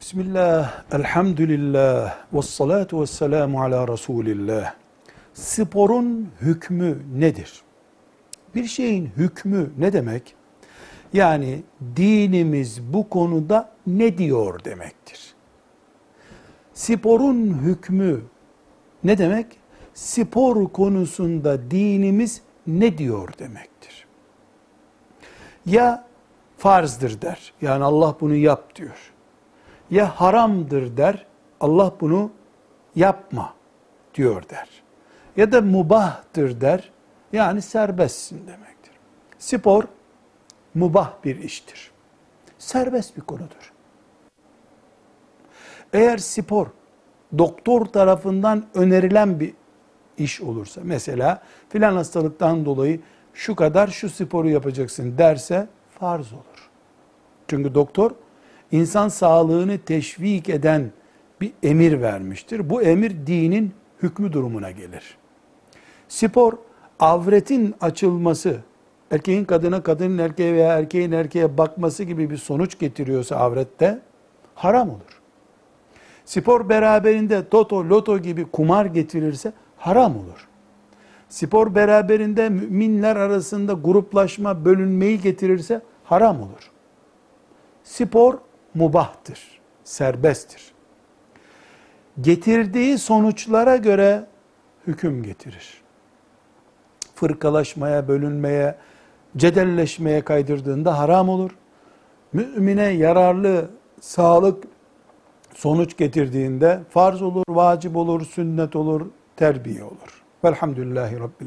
Bismillah, elhamdülillah, ve salatu ve selamu ala Resulillah. Sporun hükmü nedir? Bir şeyin hükmü ne demek? Yani dinimiz bu konuda ne diyor demektir. Sporun hükmü ne demek? Spor konusunda dinimiz ne diyor demektir. Ya farzdır der. Yani Allah bunu yap diyor ya haramdır der, Allah bunu yapma diyor der. Ya da mubahtır der, yani serbestsin demektir. Spor mubah bir iştir. Serbest bir konudur. Eğer spor doktor tarafından önerilen bir iş olursa, mesela filan hastalıktan dolayı şu kadar şu sporu yapacaksın derse farz olur. Çünkü doktor insan sağlığını teşvik eden bir emir vermiştir. Bu emir dinin hükmü durumuna gelir. Spor, avretin açılması, erkeğin kadına, kadının erkeğe veya erkeğin erkeğe bakması gibi bir sonuç getiriyorsa avrette, haram olur. Spor beraberinde toto, loto gibi kumar getirirse haram olur. Spor beraberinde müminler arasında gruplaşma, bölünmeyi getirirse haram olur. Spor mubahtır, serbesttir. Getirdiği sonuçlara göre hüküm getirir. Fırkalaşmaya, bölünmeye, cedelleşmeye kaydırdığında haram olur. Mümine yararlı, sağlık sonuç getirdiğinde farz olur, vacip olur, sünnet olur, terbiye olur. Velhamdülillahi Rabbil